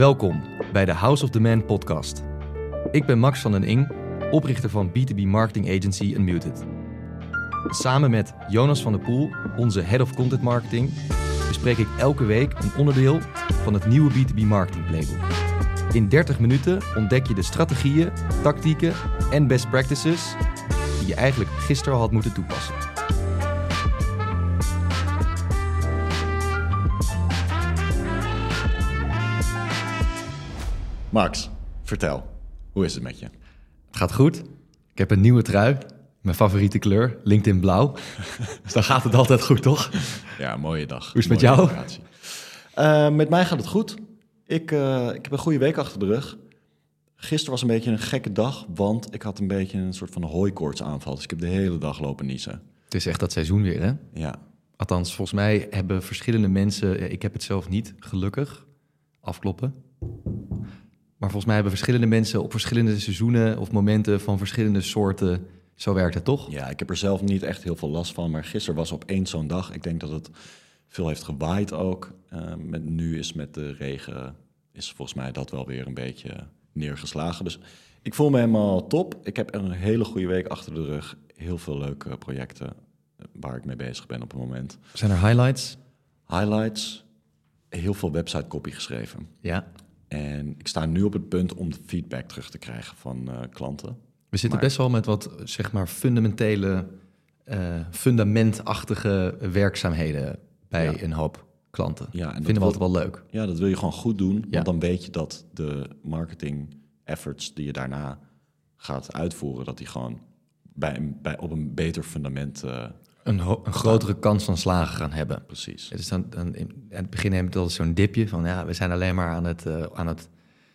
Welkom bij de House of the Man podcast. Ik ben Max van den Ing, oprichter van B2B marketing agency Unmuted. Samen met Jonas van der Poel, onze head of content marketing, bespreek ik elke week een onderdeel van het nieuwe B2B marketing playbook. In 30 minuten ontdek je de strategieën, tactieken en best practices die je eigenlijk gisteren al had moeten toepassen. Max, vertel. Hoe is het met je? Het gaat goed. Ik heb een nieuwe trui. Mijn favoriete kleur, LinkedIn blauw. dus dan gaat het altijd goed, toch? Ja, mooie dag. Hoe is het met jou? Eh, met mij gaat het goed. Ik, eh, ik heb een goede week achter de rug. Gisteren was een beetje een gekke dag, want ik had een beetje een soort van hooikoortsaanval. Dus ik heb de hele dag lopen niezen. Het is echt dat seizoen weer, hè? Ja, Althans, volgens mij hebben verschillende mensen... eh, Ik heb het zelf niet, gelukkig. Afkloppen. Maar volgens mij hebben verschillende mensen op verschillende seizoenen... of momenten van verschillende soorten... Zo werkt het toch? ja, ik heb er zelf niet echt heel veel last van. Maar gisteren was op één zo'n dag. Ik denk dat het veel heeft gewaaid ook. Eh, met, nu is met de regen, is volgens mij dat wel weer een beetje neergeslagen. Dus ik voel me helemaal top. Ik heb een hele goede week achter de rug. Heel veel leuke projecten eh, waar ik mee bezig ben op het moment. Zijn er highlights? Highlights, heel veel website copy geschreven. Ja. En ik sta nu op het punt om feedback terug te krijgen van eh, klanten. We zitten Maar- best wel met wat, zeg maar, fundamentele, eh, fundamentachtige werkzaamheden bij Ja. een hoop klanten. Ja, en Vinden we altijd wel leuk. Ja, dat wil je gewoon goed doen. Want Ja. dan weet je dat de marketing efforts die je daarna gaat uitvoeren, dat die gewoon bij, op een beter fundament. eh, Een, een grotere kans van slagen gaan hebben. precies. Is dan, dan in aan het begin hebben we altijd zo'n dipje van ja, we zijn alleen maar aan het, eh, aan het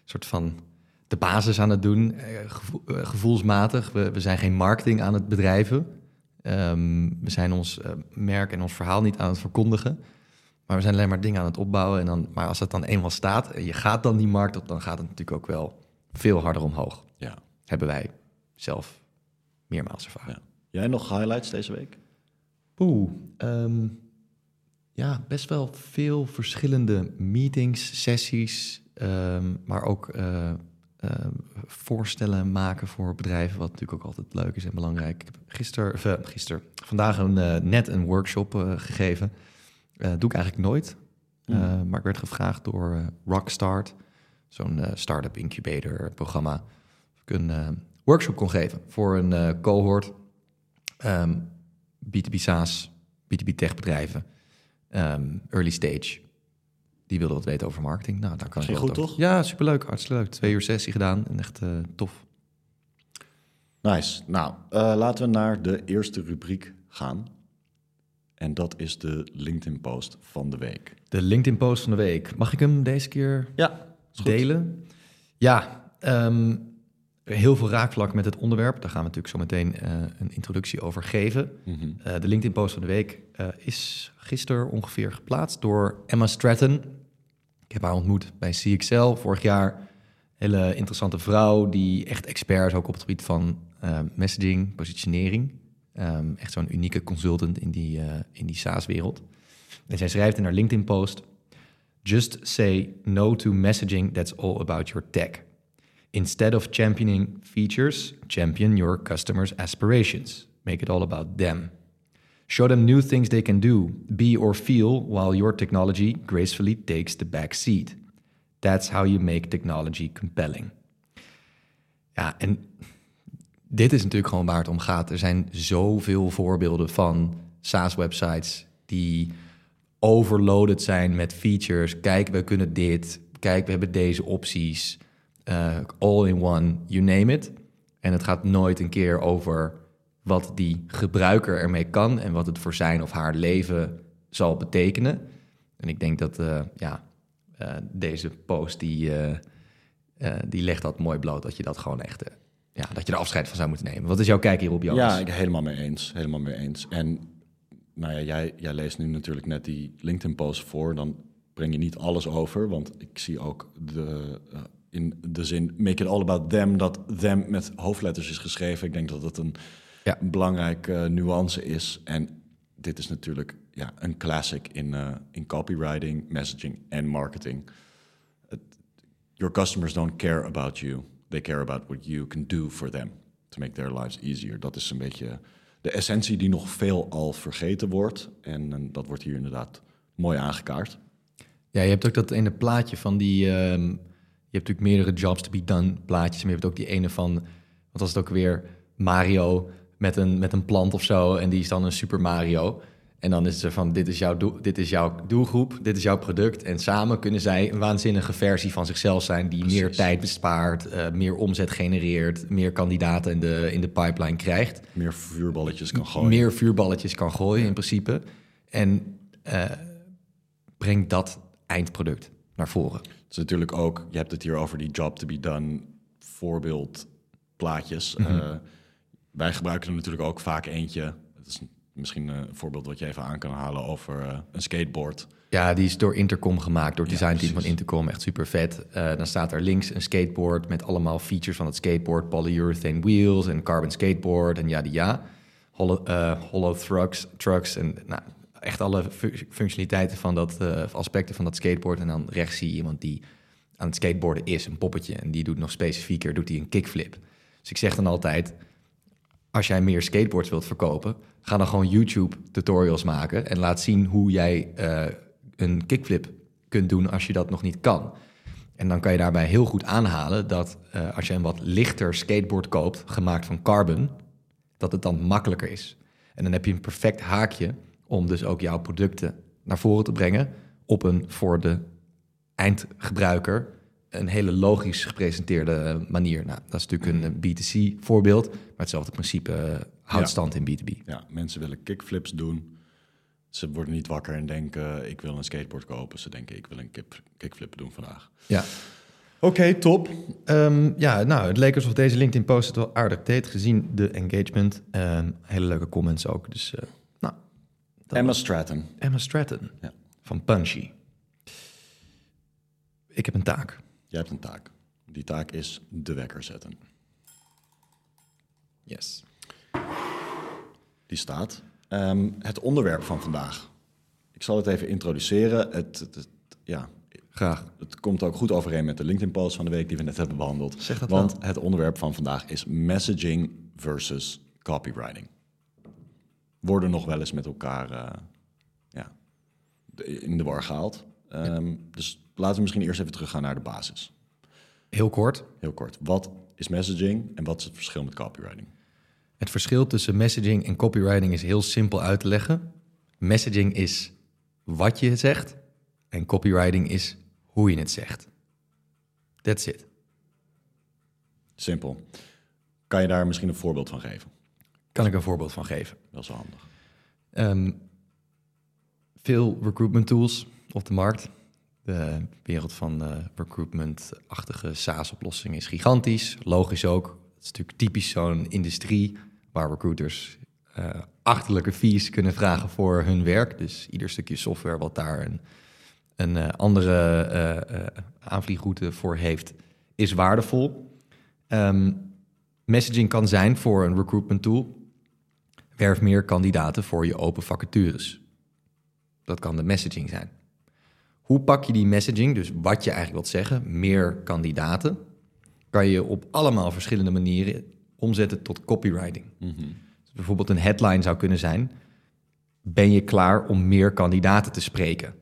soort van de basis aan het doen, eh, gevo- eh, gevoelsmatig. We, we zijn geen marketing aan het bedrijven. Ehm, we zijn ons merk en ons verhaal niet aan het verkondigen. Maar we zijn alleen maar dingen aan het opbouwen. En dan, maar als het dan eenmaal staat en je gaat dan die markt op, dan gaat het natuurlijk ook wel veel harder omhoog. Ja. Hebben wij zelf meermaals ervaren. ja. Jij nog highlights deze week? Oeh, ehm, ja, best wel veel verschillende meetings, sessies, ehm, maar ook eh, ehm, voorstellen maken voor bedrijven, wat natuurlijk ook altijd leuk is en belangrijk. Ik heb gisteren, eh, gisteren vandaag een, eh, net een workshop gegeven. Doe ik eigenlijk nooit. Eh, maar ik werd gevraagd door Rockstart, zo'n start-up incubator programma, of ik een workshop kon geven voor een cohort. Ehm, B2B SaaS, B2B tech bedrijven, ehm, early stage. Die wilden wat weten over marketing. Nou, daar kan ik Ging wel goed, wat over- toch? Ja, superleuk. Hartstikke leuk. Twee uur sessie gedaan en echt eh, tof. Nice. Nou, eh, laten we naar de eerste rubriek gaan. En dat is de LinkedIn-post van de week. De LinkedIn post van de week. Mag ik hem deze keer Ja, goed. delen? Ja, ehm, heel veel raakvlak met het onderwerp. Daar gaan we natuurlijk zo meteen eh, een introductie over geven. Mhm. Eh, de LinkedIn post van de week eh, is gisteren ongeveer geplaatst door Emma Stratton. Ik heb haar ontmoet bij CXL vorig jaar. Hele interessante vrouw die echt expert is ook op het gebied van messaging, positionering. Ehm, echt zo'n unieke consultant in die, in die SaaS-wereld. En zij schrijft in haar LinkedIn-post... Just say no to messaging that's all about your tech. Instead of championing features, champion your customers' aspirations. Make it all about them. Show them new things they can do, be or feel, while your technology gracefully takes the back seat. That's how you make technology compelling. Ja, en dit is natuurlijk gewoon waar het om gaat. Er zijn zoveel voorbeelden van SaaS-websites die overloaded zijn met features. Kijk, we kunnen dit. Kijk, we hebben deze opties. Eh, all in one, you name it. En het gaat nooit een keer over wat die gebruiker ermee kan en wat het voor zijn of haar leven zal betekenen. En ik denk dat eh, ja, eh, deze post die, die legt dat mooi bloot dat je dat gewoon echt ja, dat je er afscheid van zou moeten nemen. Wat is jouw kijk hierop, Jonas? Ja, ik helemaal mee eens. Helemaal mee eens. En nou ja, jij, jij leest nu natuurlijk net die LinkedIn-post voor. Dan breng je niet alles over. Want ik zie ook de, in de zin make it all about them... dat them met hoofdletters is geschreven. Ik denk dat dat een, Ja. belangrijke eh, nuance is. En dit is natuurlijk ja, een classic in, eh, in copywriting, messaging en marketing. Het, your customers don't care about you. They care about what you can do for them to make their lives easier. Dat is een beetje de essentie die nog veel al vergeten wordt. En, en dat wordt hier inderdaad mooi aangekaart. Ja, je hebt ook dat ene plaatje van die... ehm, hebt natuurlijk meerdere jobs to be done plaatjes. Maar je hebt ook die ene van... Wat was het ook weer? Mario met een, met een plant of zo. En die is dan een Super Mario. En dan is het er van, dit is, jouw doel, dit is jouw doelgroep, dit is jouw product. En samen kunnen zij een waanzinnige versie van zichzelf zijn... die meer tijd bespaart, eh, meer omzet genereert... meer kandidaten in de, in de pipeline krijgt. Meer vuurballetjes kan gooien. Meer vuurballetjes kan gooien in principe. En eh, brengt dat eindproduct naar voren. Het is natuurlijk ook, je hebt het hier over die job to be done voorbeeldplaatjes. Mhm. Eh, wij gebruiken er natuurlijk ook vaak eentje. Het is misschien een voorbeeld wat je even aan kan halen over eh, een skateboard. Ja, die is door Intercom gemaakt, door het Ja, designteam van. Intercom. Echt super vet. Eh, dan staat er links een skateboard met allemaal features van het skateboard. Polyurethane wheels en carbon skateboard en ja, die ja. Hollow, eh, hollow trucks, trucks en nou, echt alle fu- functionaliteiten van dat, eh, aspecten van dat skateboard. En dan rechts zie je iemand die aan het skateboarden is, een poppetje. En die doet nog specifieker, doet hij een kickflip. Dus ik zeg dan altijd, als jij meer skateboards wilt verkopen, ga dan gewoon YouTube tutorials maken en laat zien hoe jij eh, een kickflip kunt doen als je dat nog niet kan. En dan kan je daarbij heel goed aanhalen dat eh, als je een wat lichter skateboard koopt, gemaakt van carbon, dat het dan makkelijker is. En dan heb je een perfect haakje om dus ook jouw producten naar voren te brengen op een voor de eindgebruiker een hele logisch gepresenteerde manier. Nou, dat is natuurlijk een B2C voorbeeld, maar hetzelfde principe eh, houdt stand in B2B. Ja, mensen willen kickflips doen. Ze worden niet wakker en denken, ik wil een skateboard kopen. Ze denken, ik wil een kickflip doen vandaag. Ja. Oké, top. Ehm, ja, nou, het leek alsof deze LinkedIn-post het wel aardig deed, gezien de engagement. Ehm, hele leuke comments ook. Dus, eh, Emma Stratton. Emma Stratton Ja. van Punchy. Ik heb een taak. Jij hebt een taak. Die taak is de wekker zetten. Yes. Die staat. Ehm, het onderwerp van vandaag. Ik zal het even introduceren. Het, het, het- ja, Graag. het komt ook goed overeen met de LinkedIn-post van de week die we net hebben behandeld. Zeg dat Want wel. het onderwerp van vandaag is messaging versus copywriting. Worden nog wel eens met elkaar eh, ja, in de war gehaald. Ehm, Dus laten we misschien eerst even teruggaan naar de basis. Heel kort. Heel kort. Wat is messaging en wat is het verschil met copywriting? Het verschil tussen messaging en copywriting is heel simpel uit te leggen. Messaging is wat je zegt en copywriting is hoe je het zegt. That's it. Simpel. Kan je daar misschien een voorbeeld van geven? Kan ik een voorbeeld van geven? Dat is wel handig. Ehm, veel recruitment tools op de markt. De wereld van eh, recruitment-achtige SaaS-oplossingen is gigantisch. Logisch ook. Het is natuurlijk typisch zo'n industrie waar recruiters eh, achterlijke fees kunnen vragen voor hun werk. Dus ieder stukje software wat daar een, een eh, andere aanvliegroute voor heeft, is waardevol. Ehm, messaging kan zijn voor een recruitment tool werf meer kandidaten voor je open vacatures. Dat kan de messaging zijn. Hoe pak je die messaging, dus wat je eigenlijk wilt zeggen, meer kandidaten, kan je op allemaal verschillende manieren omzetten tot copywriting. Dus bijvoorbeeld een headline zou kunnen zijn: Ben je klaar om meer kandidaten te spreken?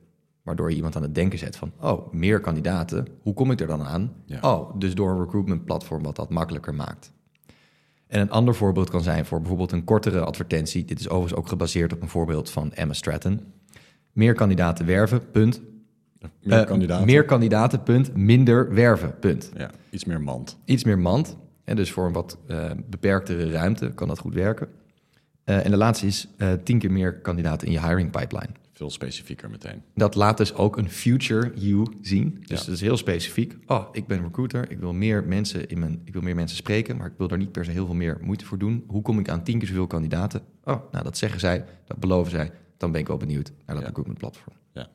Waardoor je iemand aan het denken zet van: Oh, meer kandidaten, hoe kom ik er dan aan? Ja. Oh, dus door een recruitment platform wat dat makkelijker maakt. En een ander voorbeeld kan zijn voor bijvoorbeeld een kortere advertentie. Dit is overigens ook gebaseerd op een voorbeeld van Emma Stratton. Meer kandidaten werven, punt. Meer Eh, kandidaten? Meer kandidaten, punt. Minder werven, punt. Ja, iets meer mand. Iets meer mand. En dus voor een wat eh, beperktere ruimte kan dat goed werken. Eh, en de laatste is tien keer meer kandidaten in je hiring pipeline. Veel specifieker meteen. Dat laat dus ook een future you zien. Dus Ja. dat is heel specifiek. Oh, ik ben recruiter. Ik wil meer mensen in mijn, ik wil meer mensen spreken, maar ik wil daar niet per se heel veel meer moeite voor doen. Hoe kom ik aan tien keer zoveel kandidaten? Oh, nou dat zeggen zij, dat beloven zij. Dan ben ik wel benieuwd naar dat Ja. recruitment platform. Ja.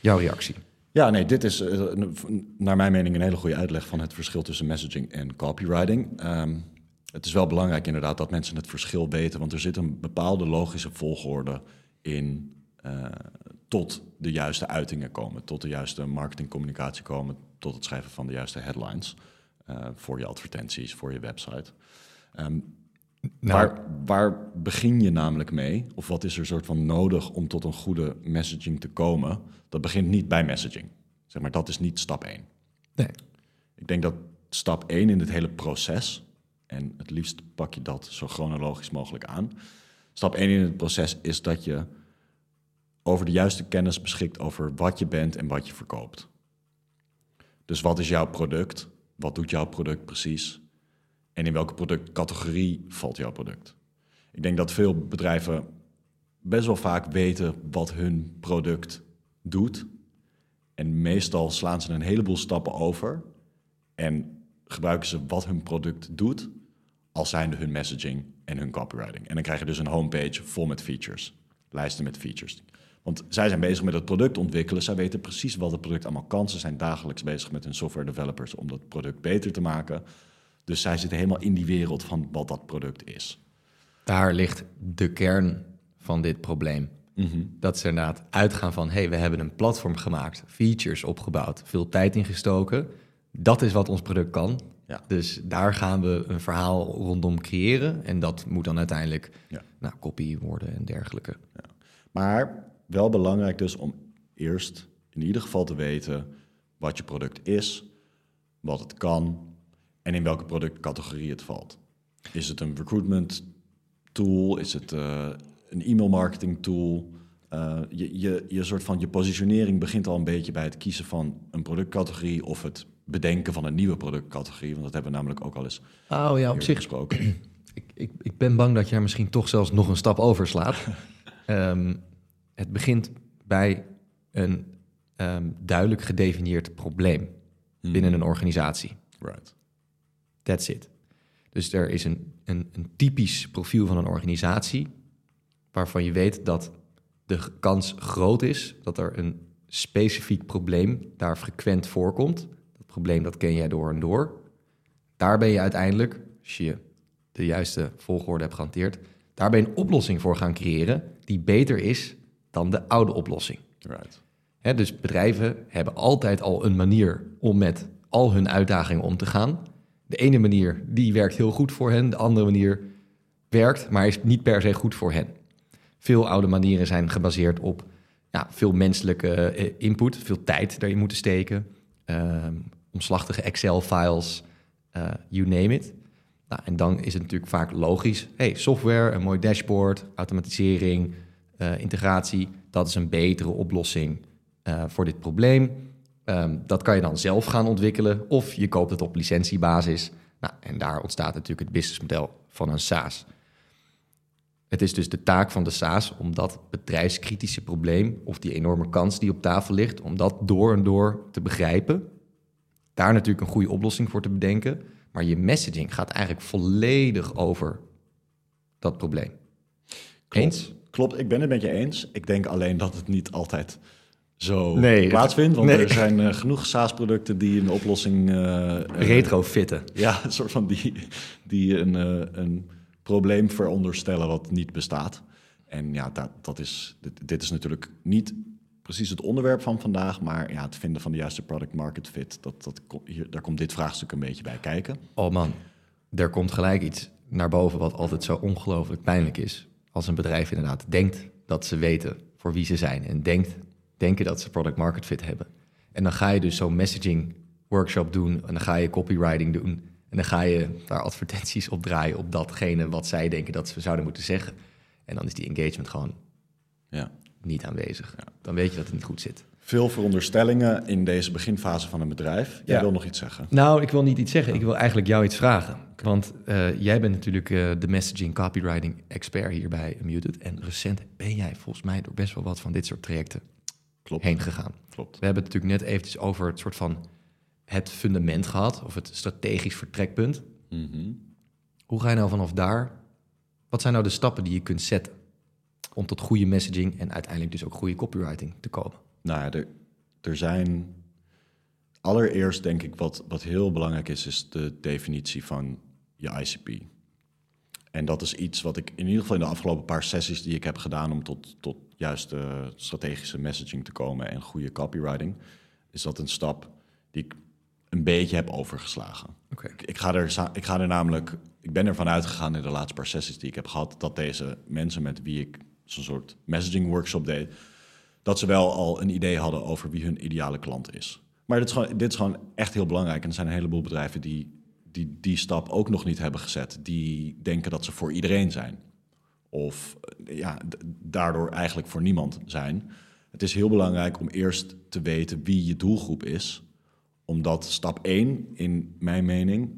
Jouw reactie? Ja, nee, dit is eh, naar mijn mening een hele goede uitleg van het verschil tussen messaging en copywriting. Ehm, het is wel belangrijk inderdaad dat mensen het verschil weten, want er zit een bepaalde logische volgorde in eh, tot de juiste uitingen komen, tot de juiste marketingcommunicatie komen, tot het schrijven van de juiste headlines uh, voor je advertenties, voor je website. Um, nou, waar, waar begin je namelijk mee? Of wat is er soort van nodig om tot een goede messaging te komen? Dat begint niet bij messaging. Zeg maar, dat is niet stap 1. Nee. Ik denk dat stap 1 in het hele proces, en het liefst pak je dat zo chronologisch mogelijk aan. Stap 1 in het proces is dat je over de juiste kennis beschikt over wat je bent en wat je verkoopt. Dus wat is jouw product? Wat doet jouw product precies? En in welke productcategorie valt jouw product? Ik denk dat veel bedrijven best wel vaak weten wat hun product doet. En meestal slaan ze een heleboel stappen over en gebruiken ze wat hun product doet als zijnde hun messaging en hun copywriting. En dan krijg je dus een homepage vol met features, lijsten met features. Want zij zijn bezig met het product ontwikkelen. Zij weten precies wat het product allemaal kan. Ze zijn dagelijks bezig met hun software developers om dat product beter te maken. Dus zij zitten helemaal in die wereld van wat dat product is. Daar ligt de kern van dit probleem. Mhm. Dat ze inderdaad uitgaan van... hey, we hebben een platform gemaakt, features opgebouwd... veel tijd ingestoken. Dat is wat ons product kan. Ja. Dus daar gaan we een verhaal rondom creëren. En dat moet dan uiteindelijk Ja. nou, copy worden en dergelijke. Maar wel belangrijk dus om eerst in ieder geval te weten wat je product is, wat het kan en in welke productcategorie het valt. Is het een recruitment tool? Is het eh, een e-mail marketing tool? Eh, je, je, je soort van je positionering begint al een beetje bij het kiezen van een productcategorie of het bedenken van een nieuwe productcategorie, want dat hebben we namelijk ook al eens Oh ja, op zich. gesproken. Ik, ik, ik ben bang dat je er misschien toch zelfs nog een stap over slaat. Het begint bij een ehm, duidelijk gedefinieerd probleem binnen een organisatie. Right. That's it. Dus er is een, een, een typisch profiel van een organisatie waarvan je weet dat de kans groot is dat er een specifiek probleem daar frequent voorkomt. Dat probleem dat ken jij door en door. Daar ben je uiteindelijk, als je de juiste volgorde hebt gehanteerd, daar ben je een oplossing voor gaan creëren die beter is dan de oude oplossing. Right. Dus bedrijven hebben altijd al een manier om met al hun uitdagingen om te gaan. De ene manier die werkt heel goed voor hen, de andere manier werkt, maar is niet per se goed voor hen. Veel oude manieren zijn gebaseerd op ja, veel menselijke eh, input, veel tijd daarin moeten steken, ehm, omslachtige Excel-files, eh, you name it. Nou, en dan is het natuurlijk vaak logisch. Hey, software, een mooi dashboard, automatisering, eh, integratie, dat is een betere oplossing eh, voor dit probleem. Ehm, dat kan je dan zelf gaan ontwikkelen of je koopt het op licentiebasis. Nou, en daar ontstaat natuurlijk het businessmodel van een SaaS. Het is dus de taak van de SaaS om dat bedrijfskritische probleem of die enorme kans die op tafel ligt, om dat door en door te begrijpen. Daar natuurlijk een goede oplossing voor te bedenken. Maar je messaging gaat eigenlijk volledig over dat probleem. Eens? Klopt, ik ben het met je eens. Ik denk alleen dat het niet altijd zo Nee, plaatsvindt. Want nee. er zijn eh, genoeg SaaS-producten die een oplossing... eh, eh, Retrofitten. Ja, een soort van die, die een, een probleem veronderstellen wat niet bestaat. En ja, dat, dat is, dit, dit is natuurlijk niet precies het onderwerp van vandaag, maar ja, het vinden van de juiste product market fit, dat, dat, hier, daar komt dit vraagstuk een beetje bij kijken. Oh man, er komt gelijk iets naar boven wat altijd zo ongelooflijk pijnlijk is. Als een bedrijf inderdaad denkt dat ze weten voor wie ze zijn en denkt, denken dat ze product market fit hebben. En dan ga je dus zo'n messaging workshop doen en dan ga je copywriting doen en dan ga je daar advertenties op draaien op datgene wat zij denken dat ze zouden moeten zeggen. En dan is die engagement gewoon Ja. niet aanwezig. Dan weet je dat het niet goed zit. Veel veronderstellingen in deze beginfase van een bedrijf. Jij Ja. wil nog iets zeggen? Nou, ik wil niet iets zeggen. Ik wil eigenlijk jou iets vragen. Want eh, jij bent natuurlijk eh, de messaging copywriting expert hier bij Muted. En recent ben jij volgens mij door best wel wat van dit soort trajecten Klopt. heen gegaan. Klopt. We hebben het natuurlijk net eventjes over het soort van het fundament gehad. Of het strategisch vertrekpunt. Mhm. Hoe ga je nou vanaf daar... Wat zijn nou de stappen die je kunt zetten... om tot goede messaging en uiteindelijk dus ook goede copywriting te komen? Nou ja, er, er zijn. Allereerst denk ik wat, wat heel belangrijk is, is de definitie van je ICP. En dat is iets wat ik in ieder geval in de afgelopen paar sessies die ik heb gedaan om tot, tot juiste strategische messaging te komen en goede copywriting, is dat een stap die ik een beetje heb overgeslagen. Ik, ik ga er, ik ga er namelijk, ik ben ervan uitgegaan in de laatste paar sessies die ik heb gehad, dat deze mensen met wie ik zo'n soort messaging workshop deed, dat ze wel al een idee hadden over wie hun ideale klant is. Maar dit is gewoon, dit is gewoon echt heel belangrijk. En er zijn een heleboel bedrijven die, die die stap ook nog niet hebben gezet. Die denken dat ze voor iedereen zijn. Of eh, ja, daardoor eigenlijk voor niemand zijn. Het is heel belangrijk om eerst te weten wie je doelgroep is. Omdat stap 1, in mijn mening,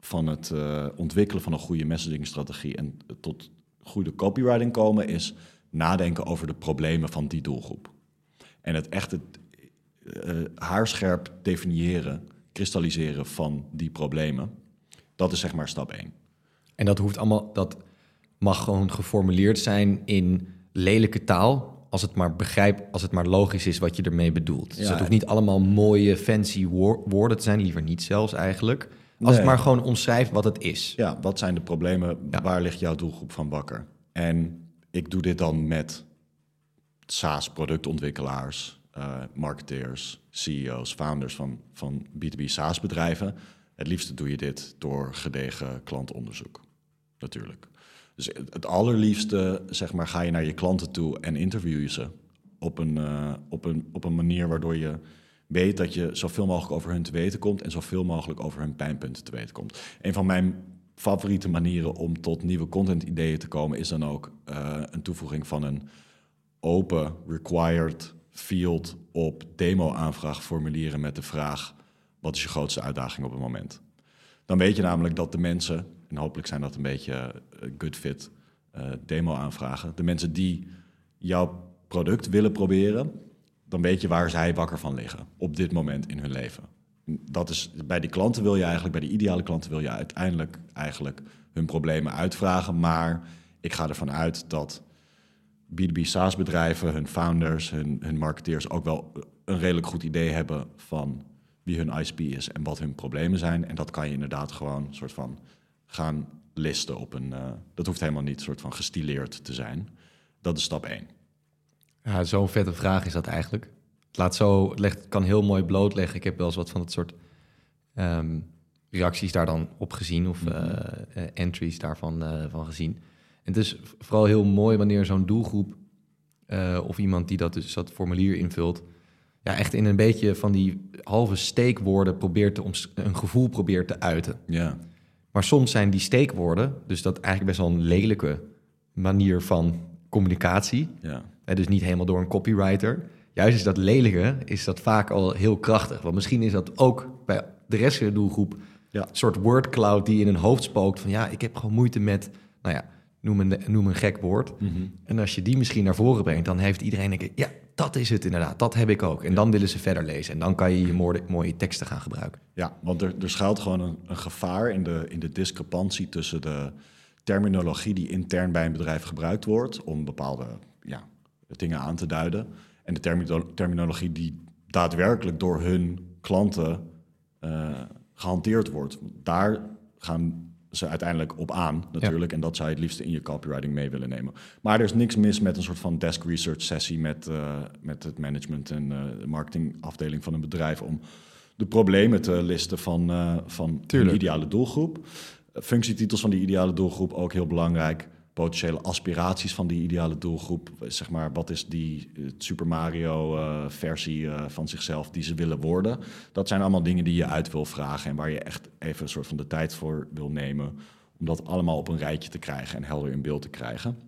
van het eh, ontwikkelen van een goede messagingstrategie en tot goede copywriting komen, is nadenken over de problemen van die doelgroep. En het echt het, eh, haarscherp definiëren, kristalliseren van die problemen. Dat is zeg maar stap 1. En dat hoeft allemaal, dat mag gewoon geformuleerd zijn in lelijke taal. Als het maar begrijp, als het maar logisch is wat je ermee bedoelt. dus het hoeft niet allemaal mooie, fancy woor- woorden te zijn, liever niet zelfs eigenlijk. Als het maar gewoon omschrijft wat het is. Ja, wat zijn de problemen? Ja. Waar ligt jouw doelgroep van wakker? En ik doe dit dan met SaaS-productontwikkelaars, eh, marketeers, CEO's, founders van, van B2B SaaS-bedrijven. Het liefste doe je dit door gedegen klantonderzoek, natuurlijk. Dus het, allerliefste, zeg maar, ga je naar je klanten toe en interview je ze op een, eh, op, een, op een manier waardoor je weet dat je zoveel mogelijk over hun te weten komt en zoveel mogelijk over hun pijnpunten te weten komt. Een van mijn favoriete manieren om tot nieuwe content-ideeën te komen is dan ook eh, een toevoeging van een open required field op demo-aanvraag formulieren met de vraag: wat is je grootste uitdaging op het moment? Dan weet je namelijk dat de mensen, en hopelijk zijn dat een beetje eh, good fit eh, demo-aanvragen, de mensen die jouw product willen proberen, dan weet je waar zij wakker van liggen op dit moment in hun leven. Dat is, bij die klanten wil je eigenlijk, bij die ideale klanten wil je uiteindelijk eigenlijk hun problemen uitvragen. Maar ik ga ervan uit dat B2B SaaS bedrijven, hun founders, hun, hun marketeers ook wel een redelijk goed idee hebben van wie hun ISP is en wat hun problemen zijn. En dat kan je inderdaad gewoon soort van gaan listen op een. eh, dat hoeft helemaal niet soort van gestileerd te zijn. Dat is stap 1. Ja, zo'n vette vraag is dat eigenlijk. Het laat zo, het legt, kan heel mooi blootleggen. Ik heb wel eens wat van het soort ehm, reacties daar dan op gezien of eh, eh, entries daarvan van gezien. En het is vooral heel mooi wanneer zo'n doelgroep eh, of iemand die dat dus dat formulier invult, ja, echt in een beetje van die halve steekwoorden probeert te een gevoel probeert te uiten. Ja, Maar soms zijn die steekwoorden, dus dat eigenlijk best wel een lelijke manier van communicatie. ja. Hè, dus niet helemaal door een copywriter. Juist is dat lelijke, is dat vaak al heel krachtig. Want misschien is dat ook bij de rest van de doelgroep Ja. een soort wordcloud die in een hoofd spookt. Van ja, ik heb gewoon moeite met, nou ja, noem een, noem een gek woord. Mhm. En als je die misschien naar voren brengt, dan heeft iedereen een keer, ja, dat is het inderdaad, dat heb ik ook. En dan willen ze verder lezen. En dan kan je je mooie, mooie teksten gaan gebruiken. Ja, want er, er schuilt gewoon een, een gevaar in de, in de discrepantie tussen de terminologie die intern bij een bedrijf gebruikt wordt om bepaalde ja, dingen aan te duiden en de termino- terminologie die daadwerkelijk door hun klanten eh, gehanteerd wordt. Daar gaan ze uiteindelijk op aan natuurlijk en dat zou je het liefst in je copywriting mee willen nemen. Maar er is niks mis met een soort van desk research sessie met, eh, met het management en eh, de marketingafdeling van een bedrijf om de problemen te listen van, eh van Tuurlijk. ideale doelgroep. Functietitels van die ideale doelgroep ook heel belangrijk. Potentiële aspiraties van die ideale doelgroep. Zeg maar, wat is die eh, Super Mario eh, eh, van zichzelf die ze willen worden? Dat zijn allemaal dingen die je uit wil vragen en waar je echt even een soort van de tijd voor wil nemen om dat allemaal op een rijtje te krijgen en helder in beeld te krijgen.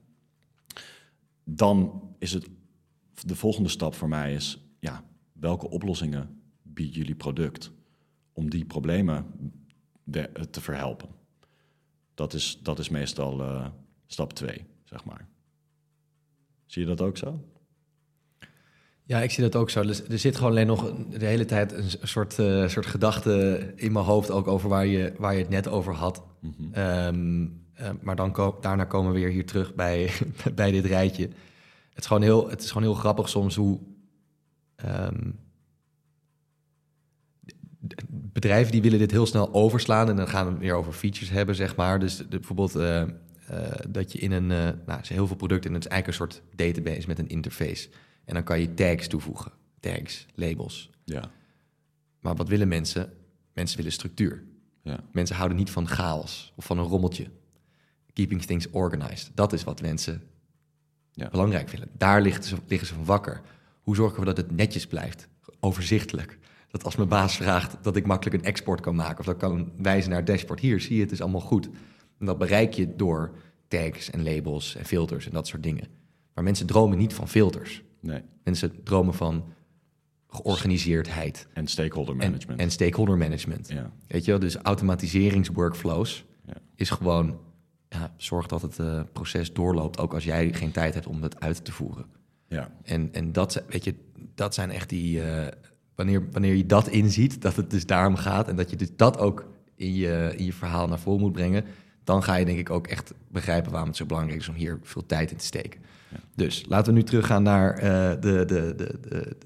Dan is het de volgende stap voor mij is, ja, welke oplossingen biedt jullie product om die problemen te verhelpen? Dat is, dat is meestal stap twee, zeg maar. Zie je dat ook zo? Ja, ik zie dat ook zo. Dus er zit gewoon alleen nog de hele tijd een soort, eh, soort gedachte in mijn hoofd ook over waar je, waar je het net over had. Ehm, eh, maar dan ko- daarna komen we weer hier terug bij, bij dit rijtje. Het is, gewoon heel, het is gewoon heel grappig soms hoe ehm, bedrijven die willen dit heel snel overslaan en dan gaan we het weer over features hebben, zeg maar. Dus de, bijvoorbeeld eh, dat je in een, eh, nou, heel veel producten en het is eigenlijk een soort database met een interface. En dan kan je tags toevoegen, tags, labels. Ja, Maar wat willen mensen? Mensen willen structuur. ja, Mensen houden niet van chaos of van een rommeltje. Keeping things organized. Dat is wat mensen Ja. belangrijk vinden. Daar liggen ze, liggen ze van wakker. Hoe zorgen we dat het netjes blijft? Overzichtelijk. Dat als mijn baas vraagt dat ik makkelijk een export kan maken... of dat kan wijzen naar het dashboard. Hier, zie je, het is allemaal goed. En dat bereik je door tags en labels en filters en dat soort dingen. Maar mensen dromen niet van filters. nee. Mensen dromen van georganiseerdheid En stakeholder en, management. en stakeholder management. ja, Weet je wel, dus automatiseringsworkflows Ja. is gewoon... Ja, zorg dat het eh, proces doorloopt, ook als jij geen tijd hebt om het uit te voeren. ja, En, en dat, zijn- weet je, dat zijn echt die... eh, wanneer, wanneer je dat inziet, dat het dus daarom gaat... en dat je dus dat ook in je, in je verhaal naar voren moet brengen... dan ga je denk ik ook echt begrijpen waarom het zo belangrijk is... om hier veel tijd in te steken. Ja. Dus laten we nu teruggaan naar eh, de, de, de,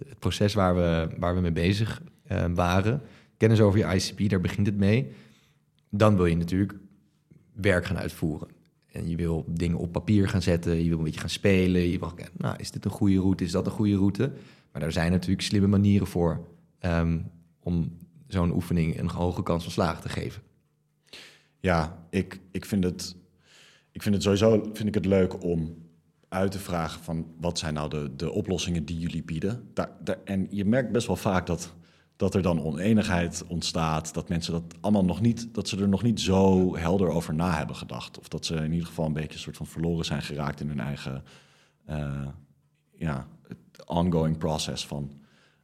het proces waar we, waar we mee bezig eh, waren. Kennis over je ICP, daar begint het mee. Dan wil je natuurlijk werk gaan uitvoeren. En je wil dingen op papier gaan zetten, je wil een beetje gaan spelen. Je wil nou, is dit een goede route, is dat een goede route? Maar daar zijn natuurlijk slimme manieren voor ehm, om zo'n oefening een hoge kans van slagen te geven. Ja, ik, ik, vind het, ik vind het sowieso vind ik het leuk om uit te vragen van wat zijn nou de, de oplossingen die jullie bieden. Daar, en je merkt best wel vaak dat, dat er dan oneenigheid ontstaat, dat mensen dat allemaal nog niet, dat ze er nog niet zo helder over na hebben gedacht. Of dat ze in ieder geval een beetje een soort van verloren zijn geraakt in hun eigen eh, ja, ongoing process van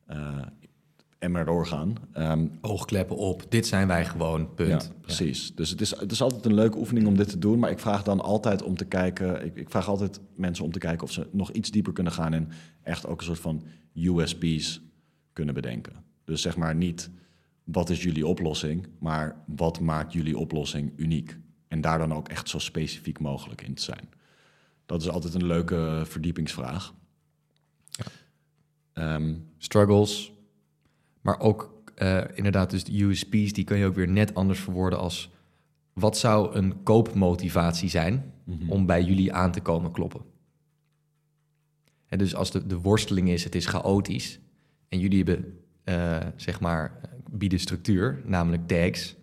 eh en maar doorgaan. Ehm, Oogkleppen op, dit zijn wij gewoon, punt. ja, precies. Dus het is, het is altijd een leuke oefening om dit te doen. Maar ik vraag dan altijd om te kijken. Ik, ik vraag altijd mensen om te kijken of ze nog iets dieper kunnen gaan en echt ook een soort van USP's kunnen bedenken. Dus zeg maar niet wat is jullie oplossing, maar wat maakt jullie oplossing uniek? En daar dan ook echt zo specifiek mogelijk in te zijn. Dat is altijd een leuke verdiepingsvraag. Ehm, struggles. Maar ook eh, inderdaad, dus de USP's, die kan je ook weer net anders verwoorden als... wat zou een koopmotivatie zijn om bij jullie aan te komen kloppen? En dus als de, de worsteling is, het is chaotisch... en jullie hebben, eh, zeg maar, bieden structuur, namelijk tags...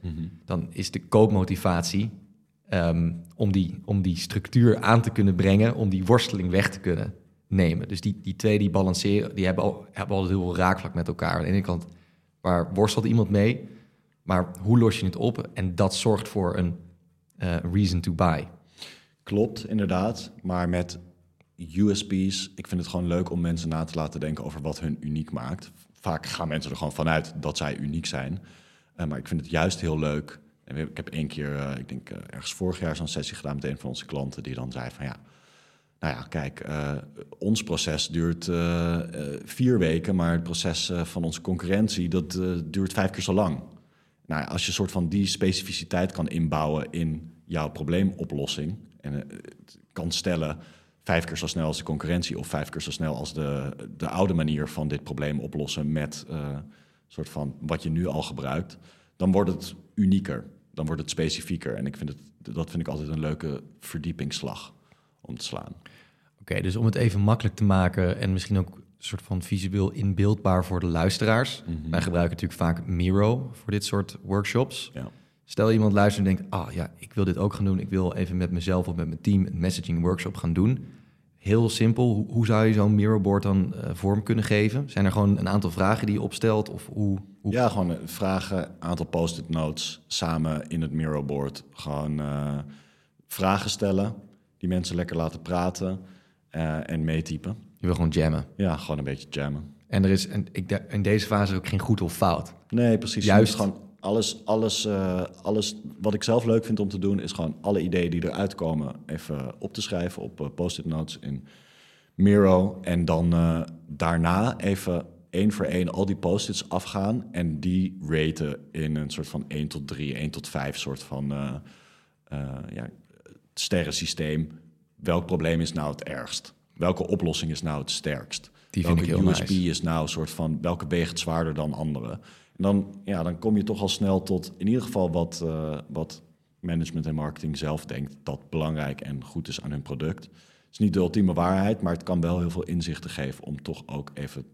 dan is de koopmotivatie ehm, om, die, om die structuur aan te kunnen brengen... om die worsteling weg te kunnen nemen. Dus die, die twee die balanceren, die hebben, al, hebben altijd heel veel raakvlak met elkaar. Aan de ene kant, waar worstelt iemand mee? Maar hoe los je het op? En dat zorgt voor een eh, reason to buy. Klopt, inderdaad. Maar met USP's, ik vind het gewoon leuk om mensen na te laten denken over wat hun uniek maakt. Vaak gaan mensen er gewoon vanuit dat zij uniek zijn. Eh, maar ik vind het juist heel leuk. Ik heb één keer, eh, ik denk ergens vorig jaar, zo'n sessie gedaan met een van onze klanten die dan zei van ja. Nou ja, kijk, eh, ons proces duurt eh, eh, vier weken, maar het proces van onze concurrentie dat duurt vijf keer zo lang. Nou ja, als je een soort van die specificiteit kan inbouwen in jouw probleemoplossing en kan stellen vijf keer zo snel als de concurrentie of vijf keer zo snel als de, de oude manier van dit probleem oplossen met soort van wat je nu al gebruikt, dan wordt het unieker, dan wordt het specifieker. En ik vind het, dat vind ik altijd een leuke verdiepingsslag om te slaan. Oké, dus om het even makkelijk te maken en misschien ook een soort van visueel inbeeldbaar voor de luisteraars. Wij gebruiken natuurlijk vaak Miro voor dit soort workshops. Ja. Stel iemand luistert en denkt, ah ja, ik wil dit ook gaan doen. Ik wil even met mezelf of met mijn team een messaging workshop gaan doen. Heel simpel, hoe, hoe zou je zo'n Miro-board dan eh, vorm kunnen geven? Zijn er gewoon een aantal vragen die je opstelt? Of hoe, hoe... Ja, gewoon eh, vragen, aantal post-it notes samen in het Miroboard. Gewoon eh, vragen stellen, die mensen lekker laten praten eh, en meetypen. Je wil gewoon jammen. Ja, gewoon een beetje jammen. En er is en ik, in deze fase ook geen goed of fout. Nee, precies. Juist. Gewoon alles, alles, eh, alles wat ik zelf leuk vind om te doen, is gewoon alle ideeën die eruit komen even op te schrijven op eh, post-it notes in Miro. En dan daarna even één voor één al die post-its afgaan en die raten in een soort van 1 tot 3, 1 tot 5 soort van ja, sterrensysteem. Welk probleem is nou het ergst? Welke oplossing is nou het sterkst? Die vind welke ik heel USP nice. is nou een soort van welke weegt zwaarder dan andere? En dan, ja, dan kom je toch al snel tot in ieder geval wat, eh, wat management en marketing zelf denkt dat belangrijk en goed is aan hun product. Het is niet de ultieme waarheid, maar het kan wel heel veel inzichten geven om toch ook even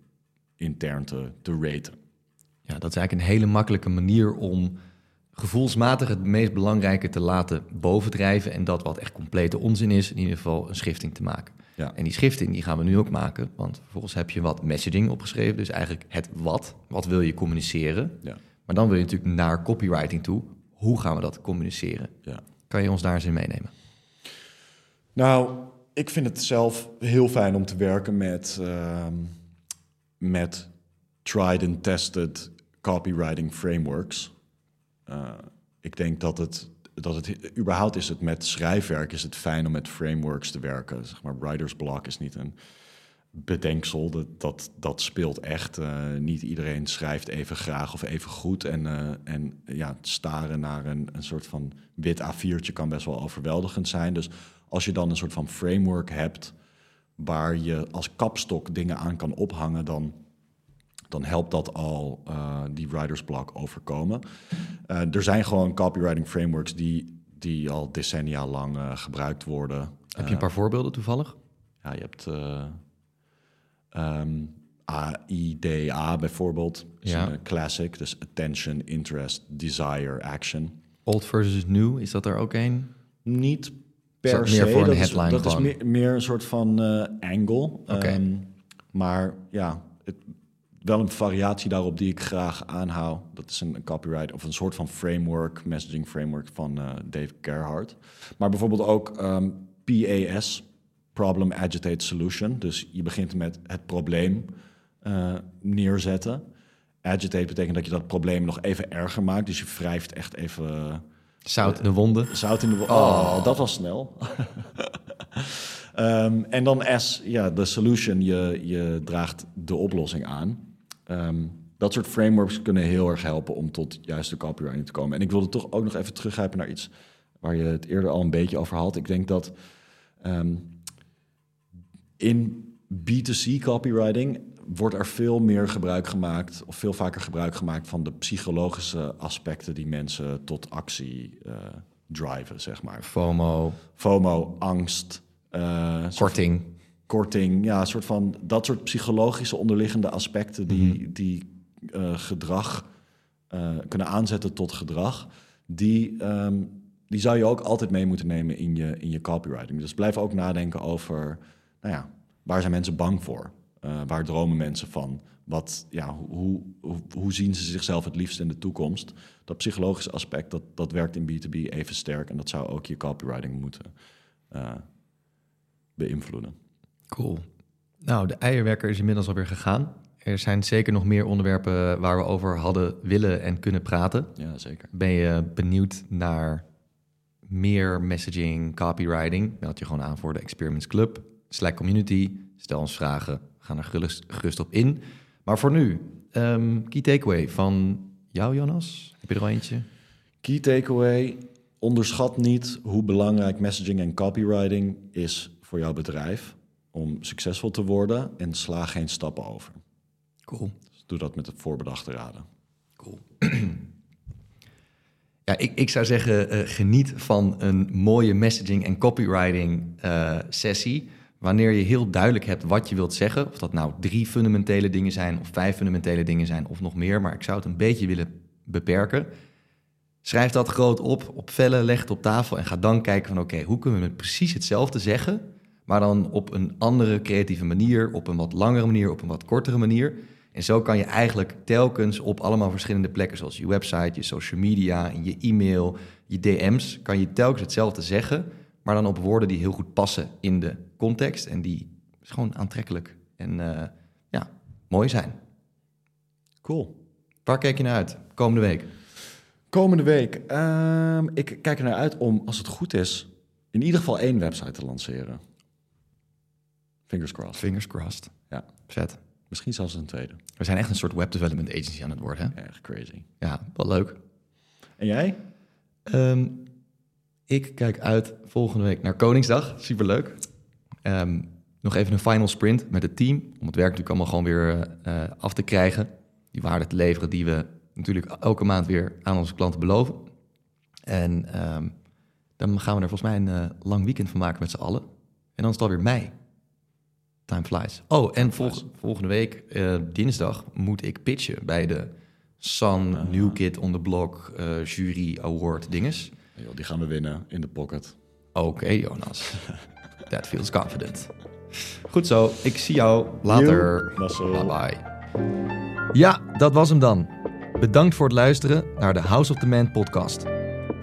intern te, te raten. Ja, dat is eigenlijk een hele makkelijke manier om gevoelsmatig het meest belangrijke te laten bovendrijven en dat wat echt complete onzin is, in ieder geval een schifting te maken. Ja. En die schifting die gaan we nu ook maken, want vervolgens heb je wat messaging opgeschreven, dus eigenlijk het wat, wat wil je communiceren. Ja. Maar dan wil je natuurlijk naar copywriting toe. Hoe gaan we dat communiceren? Ja. Kan je ons daar eens in meenemen? Nou, ik vind het zelf heel fijn om te werken met, ehm, met tried and tested copywriting frameworks. Uh, ik denk dat het, dat het überhaupt is het met schrijfwerk is het fijn om met frameworks te werken. Zeg maar, writer's block is niet een bedenksel. Dat, dat, dat speelt echt. Uh, niet iedereen schrijft even graag of even goed. En, uh, en ja, staren naar een, een soort van wit A4'tje kan best wel overweldigend zijn. Dus als je dan een soort van framework hebt waar je als kapstok dingen aan kan ophangen, dan, dan helpt dat al uh, die writer's block overkomen. Uh, er zijn gewoon copywriting frameworks die, die al decennia lang uh, gebruikt worden. Heb je een paar voorbeelden toevallig? Ja, je hebt um, AIDA bijvoorbeeld, is Ja. een classic. Dus attention, interest, desire, action. Old versus new, is dat er ook een? Niet per dat meer se. voor een dat headline is, dat is meer, meer een soort van eh, angle. Oké. Ehm, maar ja, het, wel een variatie daarop die ik graag aanhoud. Dat is een, een copyright of een soort van framework, messaging framework van eh, Dave Gerhardt. Maar bijvoorbeeld ook ehm, PAS, Problem Agitate Solution. Dus je begint met het probleem eh, neerzetten. Agitate betekent dat je dat probleem nog even erger maakt. Dus je wrijft echt even Zout in de wonden. Zout in de wo- Oh, dat was snel. Ehm, en dan S, ja, de solution. Je, je draagt de oplossing aan. Ehm, dat soort frameworks kunnen heel erg helpen om tot juiste copywriting te komen. En ik wilde toch ook nog even teruggrijpen naar iets waar je het eerder al een beetje over had. Ik denk dat ehm, in B2C copywriting wordt er veel meer gebruik gemaakt, of veel vaker gebruik gemaakt van de psychologische aspecten die mensen tot actie eh, driven, zeg maar. FOMO, FOMO, angst, eh, korting. Korting, ja, een soort van dat soort psychologische onderliggende aspecten die, die eh, gedrag eh, kunnen aanzetten tot gedrag, die, ehm, die zou je ook altijd mee moeten nemen in je, in je copywriting. Dus blijf ook nadenken over, nou ja, waar zijn mensen bang voor? Eh, waar dromen mensen van? Wat, ja, hoe, hoe, hoe zien ze zichzelf het liefst in de toekomst? Dat psychologische aspect, dat, dat werkt in B2B even sterk en dat zou ook je copywriting moeten beïnvloeden. Cool. Nou, de eierwerker is inmiddels alweer gegaan. Er zijn zeker nog meer onderwerpen waar we over hadden willen en kunnen praten. Ja, zeker. Ben je benieuwd naar meer messaging, copywriting? Meld je gewoon aan voor de Experiments Club, Slack Community. Stel ons vragen, ga er gerust, gerust op in. Maar voor nu, ehm, key takeaway van jou, Jonas. Heb je er al eentje? Key takeaway: onderschat niet hoe belangrijk messaging en copywriting is voor jouw bedrijf om succesvol te worden en sla geen stappen over. Cool. Dus doe dat met het voorbedachte raden. Cool. Ja, ik, ik zou zeggen, eh, geniet van een mooie messaging en copywriting eh, sessie. Wanneer je heel duidelijk hebt wat je wilt zeggen. Of dat nou drie fundamentele dingen zijn of vijf fundamentele dingen zijn of nog meer. Maar ik zou het een beetje willen beperken. Schrijf dat groot op, op vellen, leg het op tafel en ga dan kijken van oké, hoe kunnen we het precies hetzelfde zeggen, maar dan op een andere creatieve manier, op een wat langere manier, op een wat kortere manier. En zo kan je eigenlijk telkens op allemaal verschillende plekken, zoals je website, je social media, je e-mail, je DM's, kan je telkens hetzelfde zeggen, maar dan op woorden die heel goed passen in de context en die gewoon aantrekkelijk en eh, ja, mooi zijn. Cool. Waar kijk je naar uit komende week? Komende week. ehm, ik kijk er naar uit om, als het goed is, in ieder geval één website te lanceren. Fingers crossed. Fingers crossed. Ja. Vet. Misschien zelfs een tweede. We zijn echt een soort web development agency aan het worden. Hè? Erg crazy. Ja, wel leuk. En jij? Ehm, ik kijk uit volgende week naar Koningsdag. Superleuk. Ehm, nog even een final sprint met het team. Om het werk natuurlijk allemaal gewoon weer eh, af te krijgen. Die waarde te leveren die we natuurlijk elke maand weer aan onze klanten beloven. En ehm, Dan gaan we er volgens mij een eh, lang weekend van maken met z'n allen. En dan is het alweer mei. Time flies. Oh, en volg- volgende week, eh, dinsdag, moet ik pitchen bij de Sun Ah. New Kid on the Block eh, Jury Award dinges. Joh, die gaan we winnen in de pocket. Oké, Jonas. That feels confident. Goed zo, ik zie jou later. Bye bye. Ja, dat was hem dan. Bedankt voor het luisteren naar de House of the Man podcast.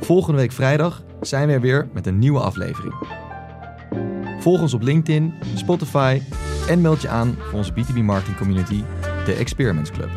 Volgende week vrijdag zijn we er weer met een nieuwe aflevering. Volg ons op LinkedIn, Spotify en meld je aan voor onze B2B marketing community, de Experiments Club.